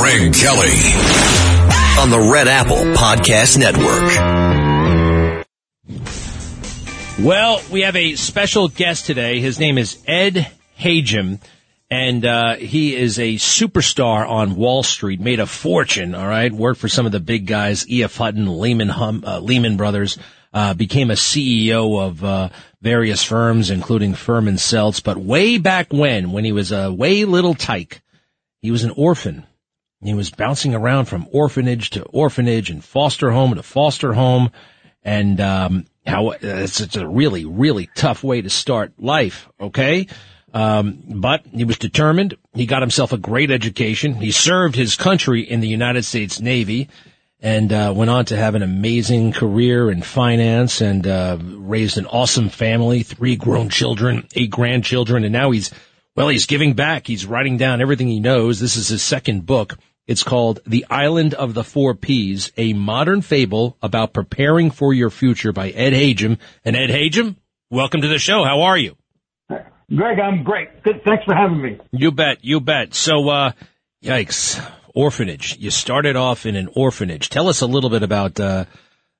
Greg Kelly on the Red Apple Podcast Network. Well, we have a special guest today. His name is Ed Hajim, and uh, he is a superstar on Wall Street. Made a fortune. All right, worked for some of the big guys: E.F. Hutton, Lehman, hum, uh, Lehman Brothers. Uh, became a CEO of uh, various firms, including Furman Selz. But way back when, when he was a way little tyke, he was an orphan. He was bouncing around from orphanage to orphanage and foster home to foster home. And, um, how it's, it's a really, really tough way to start life. Okay. Um, but he was determined. He got himself a great education. He served his country in the United States Navy and uh, went on to have an amazing career in finance and uh, raised an awesome family, three grown children, eight grandchildren, and now he's well, he's giving back. He's writing down everything he knows. This is his second book. It's called The Island of the Four Ps, a modern fable about preparing for your future by Ed Hajim. And Ed Hajim, welcome to the show. How are you? Greg, I'm great. Good. Thanks for having me. You bet. You bet. So, uh, yikes orphanage. You started off in an orphanage. Tell us a little bit about uh,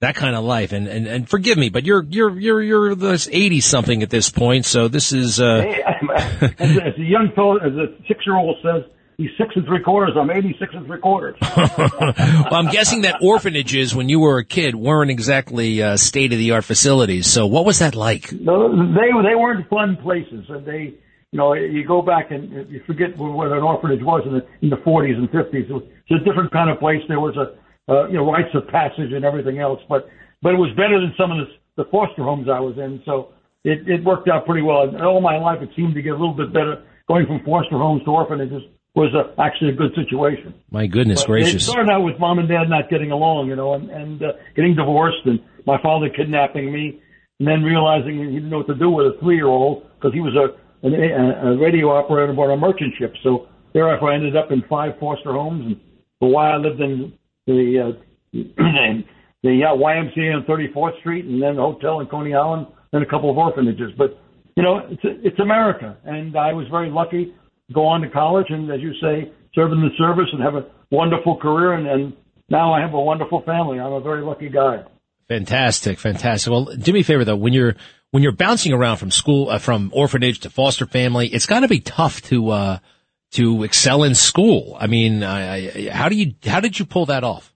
that kind of life. And, and and forgive me, but you're you're you're you're this eighty something at this point. So this is uh... hey, as, a, as a young fellow, as a six year old says. He's six and three quarters. I'm 86 and three quarters. well, I'm guessing that orphanages, when you were a kid, weren't exactly uh, state of the art facilities. So, what was that like? No, they they weren't fun places. and They you know, you go back and you forget what an orphanage was in the in the 40s and 50s. It was a different kind of place. There was a uh, you know rites of passage and everything else, but but it was better than some of the, the foster homes I was in. So it it worked out pretty well. And all my life, it seemed to get a little bit better. Going from foster homes to orphanages was a, actually a good situation. My goodness but gracious! It started out with mom and dad not getting along, you know, and and uh, getting divorced, and my father kidnapping me, and then realizing he didn't know what to do with a three year old because he was a a, a radio operator aboard a merchant ship. So thereafter, I ended up in five foster homes, and for a while I lived in the uh, the uh, YMCA on 34th Street, and then a hotel in Coney Island, and a couple of orphanages. But you know, it's it's America, and I was very lucky go on to college, and as you say, serve in the service and have a wonderful career, and, and now I have a wonderful family. I'm a very lucky guy. Fantastic, fantastic. Well, do me a favor though, when you're when you're bouncing around from school, uh, from orphanage to foster family, it's got to be tough to uh, to excel in school. I mean, I, I, how do you how did you pull that off?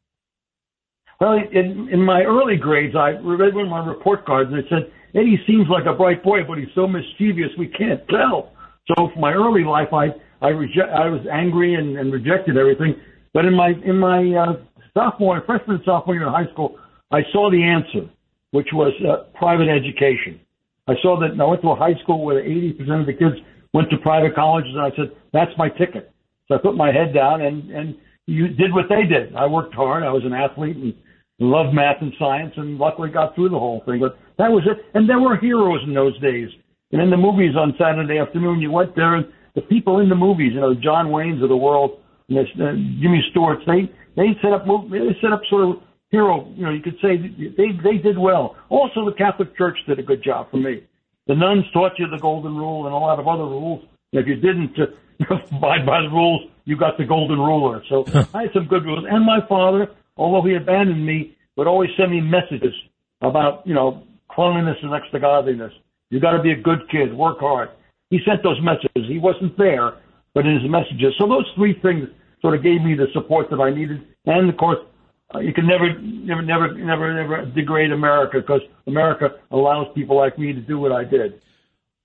Well, in, in my early grades, I read one of my report cards and it said Eddie seems like a bright boy, but he's so mischievous we can't tell. So for my early life, I I reject I was angry and, and rejected everything. But in my in my uh, sophomore, freshman, sophomore year in high school, I saw the answer, which was uh, private education. I saw that I went to a high school where 80% of the kids went to private colleges, and I said, that's my ticket. So I put my head down and, and you did what they did. I worked hard. I was an athlete and loved math and science and luckily got through the whole thing. But that was it. And there were heroes in those days. And in the movies on Saturday afternoon, you went there and the people in the movies, you know, John Wayne's of the world, and this, uh, Jimmy Stewart's, they, they set up, they set up sort of hero. You know, you could say they they did well. Also, the Catholic Church did a good job for me. The nuns taught you the golden rule and a lot of other rules. If you didn't uh, abide by the rules, you got the golden ruler. So I had some good rules. And my father, although he abandoned me, would always send me messages about you know cleanliness and next to godliness. You got to be a good kid, work hard. He sent those messages. He wasn't there, but in his messages. So those three things sort of gave me the support that I needed. And of course, uh, you can never, never, never, never, never degrade America because America allows people like me to do what I did.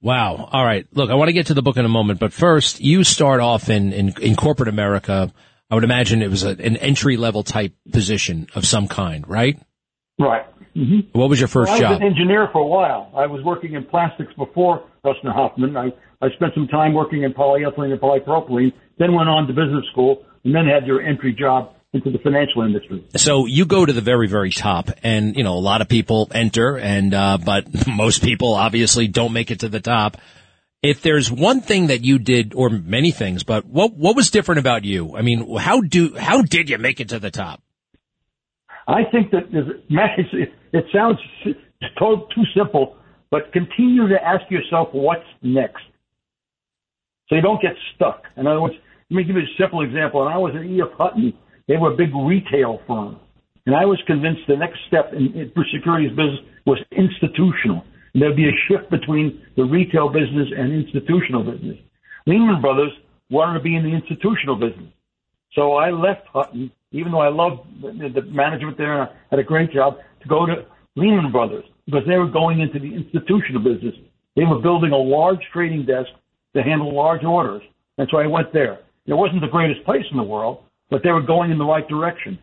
Wow. All right. Look, I want to get to the book in a moment, but first, you start off in, in, in corporate America. I would imagine it was a, an entry level type position of some kind, right? Right. Mm-hmm. What was your first well, I job? was an engineer for a while. I was working in plastics before Dustin Hoffman. I, I spent some time working in polyethylene and polypropylene, then went on to business school and then had your entry job into the financial industry. So you go to the very, very top and, you know, a lot of people enter and, uh, but most people obviously don't make it to the top. If there's one thing that you did, or many things, but what, what was different about you? I mean, how do, how did you make it to the top? I think that it, it sounds too simple, but continue to ask yourself what's next. So you don't get stuck. In other words, let me give you a simple example. When I was at E.F. Hutton, they were a big retail firm. And I was convinced the next step in, in for securities business was institutional. And there'd be a shift between the retail business and institutional business. Lehman Brothers wanted to be in the institutional business. So I left Hutton, even though I loved the, the management there and I had a great job, to go to Lehman Brothers because they were going into the institutional business. They were building a large trading desk to handle large orders. And so I went there. It wasn't the greatest place in the world, but they were going in the right direction.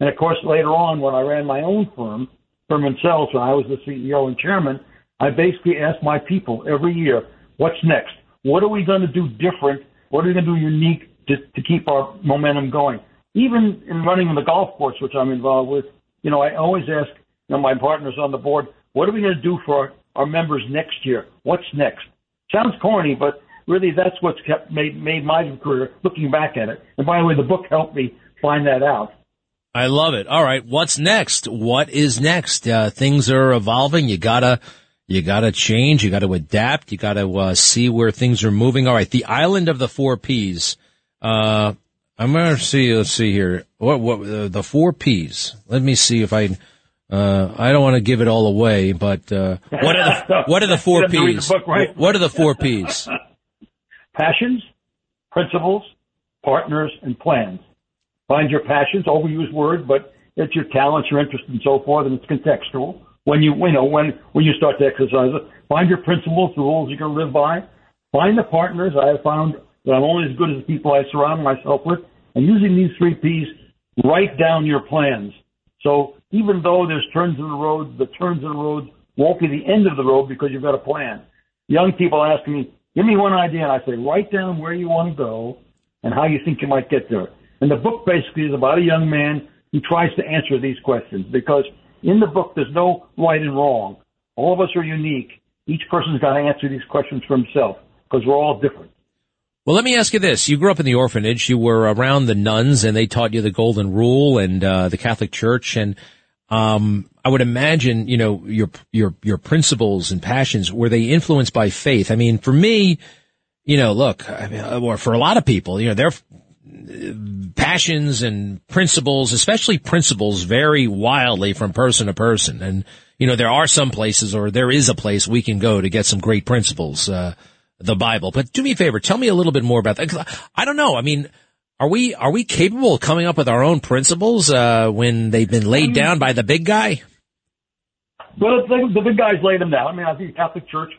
And of course, later on, when I ran my own firm, Furman Selz, when I was the CEO and chairman, I basically asked my people every year, what's next? What are we going to do different? What are we going to do unique to, to keep our momentum going? Even in running the golf course, which I'm involved with, you know, I always ask you know, my partners on the board, what are we going to do for our, our members next year? What's next? Sounds corny, but really that's what's kept made made my career looking back at it. And by the way, the book helped me find that out. I love it. All right, what's next? What is next? Uh, things are evolving. You gotta you gotta change. You gotta adapt. You gotta uh, see where things are moving. All right, the island of the four P's. Uh, I'm gonna see. Let's see here. What what uh, the four P's? Let me see if I. Uh, I don't want to give it all away, but uh, what are the what are the four P's? The book, right? What are the four P's? passions, principles, partners, and plans. Find your passions, overused word, but it's your talents, your interests, and so forth, and it's contextual. When you, you know, when, when you start to exercise it, find your principles, the rules you're going to live by. Find the partners. I have found that I'm only as good as the people I surround myself with. And using these three P's, write down your plans. So even though there's turns in the road, the turns in the road won't be the end of the road because you've got a plan. Young people ask me, Give me one idea, and I say, write down where you want to go and how you think you might get there. And the book basically is about a young man who tries to answer these questions because in the book there's no right and wrong. All of us are unique. Each person's got to answer these questions for himself because we're all different. Well, let me ask you this. You grew up in the orphanage. You were around the nuns and they taught you the golden rule and, uh, the Catholic church. And, um, I would imagine, you know, your, your, your principles and passions, were they influenced by faith? I mean, for me, you know, look, I mean, or for a lot of people, you know, their passions and principles, especially principles vary wildly from person to person. And, you know, there are some places or there is a place we can go to get some great principles, uh, the Bible. But do me a favor, tell me a little bit more about that. I don't know. I mean, are we are we capable of coming up with our own principles uh, when they've been laid down by the big guy? Well, the, the big guys laid them down. I mean, I think Catholic Church.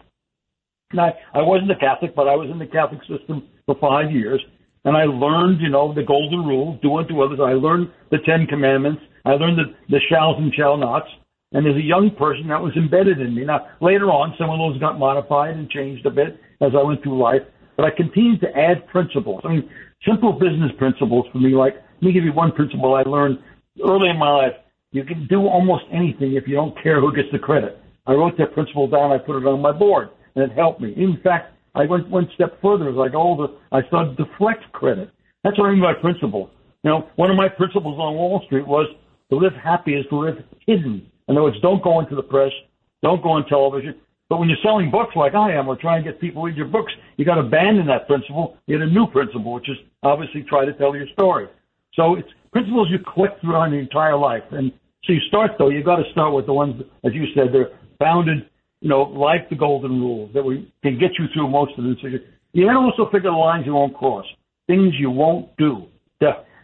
Not, I wasn't a Catholic, but I was in the Catholic system for five years, and I learned, you know, the golden rule: do unto others. I learned the Ten Commandments. I learned the the shalls and shall nots. And as a young person, that was embedded in me. Now, later on, some of those got modified and changed a bit as I went through life, but I continued to add principles. I mean, simple business principles for me. Like, let me give you one principle I learned early in my life. You can do almost anything if you don't care who gets the credit. I wrote that principle down. I put it on my board, and it helped me. In fact, I went one step further. As I got older, I started to deflect credit. That's what I mean by principle. You know, one of my principles on Wall Street was to live happy is to live hidden. In other words, don't go into the press, don't go on television. But when you're selling books like I am, or trying to get people to read your books, you got to abandon that principle, You get a new principle, which is obviously try to tell your story. So it's principles you collect throughout your entire life. And so you start though, you got to start with the ones, as you said, they're founded, you know, like the golden rules that we can get you through most of them. So you to also figure the lines you won't cross, things you won't do.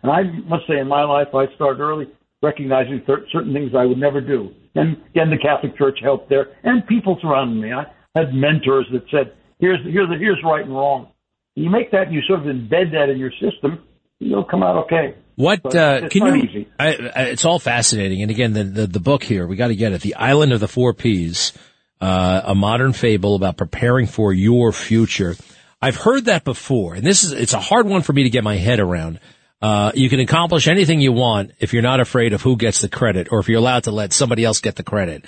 And I must say, in my life, I started early recognizing certain things I would never do. And again, the Catholic Church helped there, and people surrounding me. I had mentors that said, "Here's here's here's right and wrong." You make that, and you sort of embed that in your system, you'll come out okay. What uh, can you? I, I, it's all fascinating, and again, the the, the book here we got to get it. The Island of the Four Ps, uh, a modern fable about preparing for your future. I've heard that before, and this is it's a hard one for me to get my head around. Uh, you can accomplish anything you want if you're not afraid of who gets the credit or if you're allowed to let somebody else get the credit.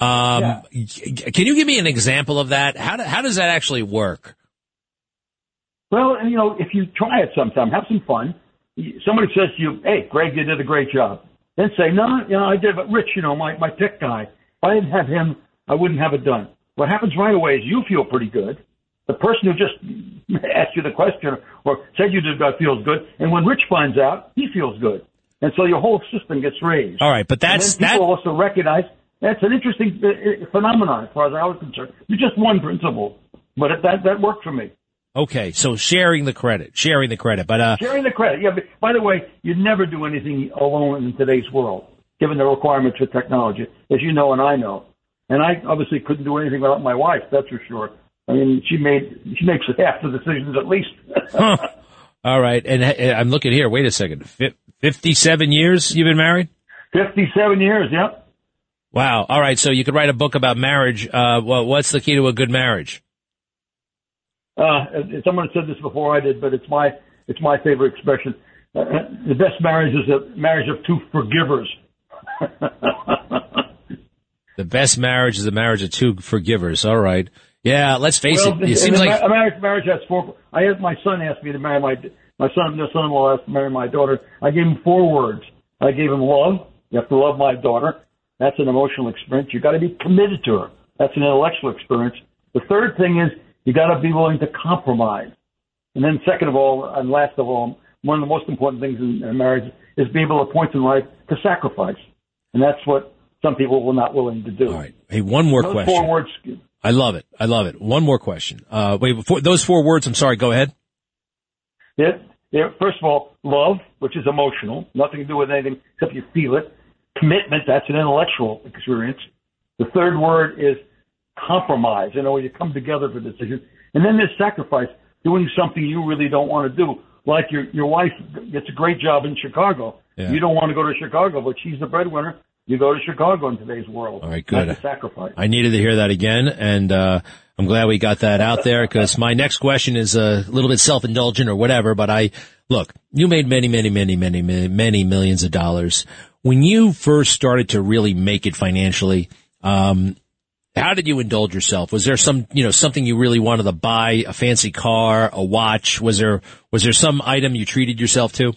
Um, yeah. can you give me an example of that? How, do, how does that actually work? Well, you know, if you try it sometime, have some fun. Somebody says to you, "Hey, Greg, you did a great job." Then say, "No, you know, I did, but Rich, you know, my my pick guy. If I didn't have him, I wouldn't have it done." What happens right away is you feel pretty good. The person who just asked you the question or said you did that feels good, and when Rich finds out, he feels good, and so your whole system gets raised. All right, but that's and people that... also recognize that's an interesting uh, uh, phenomenon as far as I was concerned. It's just one principle, but that that worked for me. Okay, so sharing the credit, sharing the credit, but uh, sharing the credit. Yeah. But by the way, you never do anything alone in today's world, given the requirements of technology, as you know and I know. And I obviously couldn't do anything without my wife. That's for sure. I mean, she made she makes half the decisions at least. huh. All right, and I'm looking here. Wait a second. Fifty-seven years you've been married. Fifty-seven years. Yep. Wow. All right. So you could write a book about marriage. Uh, well, what's the key to a good marriage? Uh, someone said this before I did, but it's my it's my favorite expression. Uh, the best marriage is a marriage of two forgivers. the best marriage is a marriage of two forgivers. All right. Yeah, let's face well, it. It seems like marriage, marriage has four. I had my son asked me to marry my my son. My son-in-law asked me to marry my daughter. I gave him four words. I gave him love. You have to love my daughter. That's an emotional experience. You got to be committed to her. That's an intellectual experience. The third thing is you got to be willing to compromise. And then second of all, and last of all, one of the most important things in, in marriage is being able at points in life to sacrifice. And that's what some people were not willing to do. All right. Hey, one more Those question. Four words. I love it. I love it. One more question. Uh, wait, before those four words, I'm sorry, go ahead. Yeah, yeah, first of all, love, which is emotional, nothing to do with anything except you feel it. Commitment, that's an intellectual experience. The third word is compromise, you know, where you come together for decisions. And then there's sacrifice, doing something you really don't want to do. Like your your wife gets a great job in Chicago. Yeah. You don't want to go to Chicago, but she's the breadwinner. You go to Chicago in today's world. All right, good. Sacrifice. I needed to hear that again, and uh, I'm glad we got that out there because my next question is a little bit self-indulgent or whatever. But I look, you made many, many, many, many, many, many millions of dollars when you first started to really make it financially. Um, how did you indulge yourself? Was there some, you know, something you really wanted to buy, a fancy car, a watch? Was there, was there some item you treated yourself to?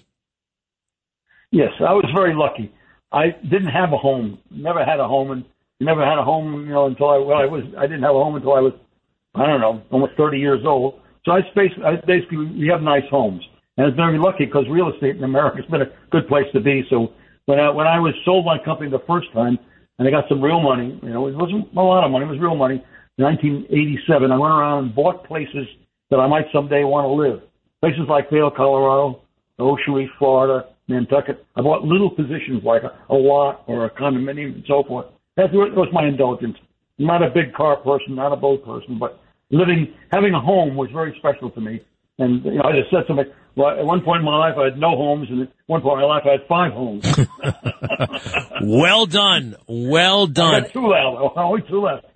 Yes, I was very lucky. I didn't have a home, never had a home and never had a home, you know, until I, well, I was, I didn't have a home until I was, I don't know, almost 30 years old. So I basically, I basically, we have nice homes. And it's very lucky because real estate in America has been a good place to be. So when I, when I was sold my company the first time, and I got some real money. You know, it wasn't a lot of money; it was real money. 1987, I went around and bought places that I might someday want to live. Places like Vail, Colorado, Ocean Reef, Florida, Nantucket. I bought little positions like a, a lot or a condominium and so forth. That was my indulgence. I'm not a big car person, not a boat person, but living, having a home was very special to me. And you know, I just said something. Well, at one point in my life, I had no homes, and at one point in my life, I had five homes. well done, well done. two left. Only two left.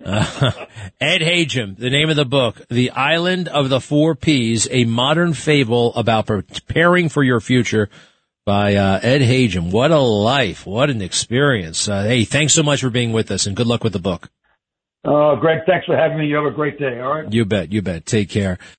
Ed Hajim, the name of the book, "The Island of the Four Ps: A Modern Fable About Preparing for Your Future." By uh, Ed Hajim. What a life! What an experience! Uh, hey, thanks so much for being with us, and good luck with the book. Uh, Greg, thanks for having me. You have a great day. All right. You bet. You bet. Take care.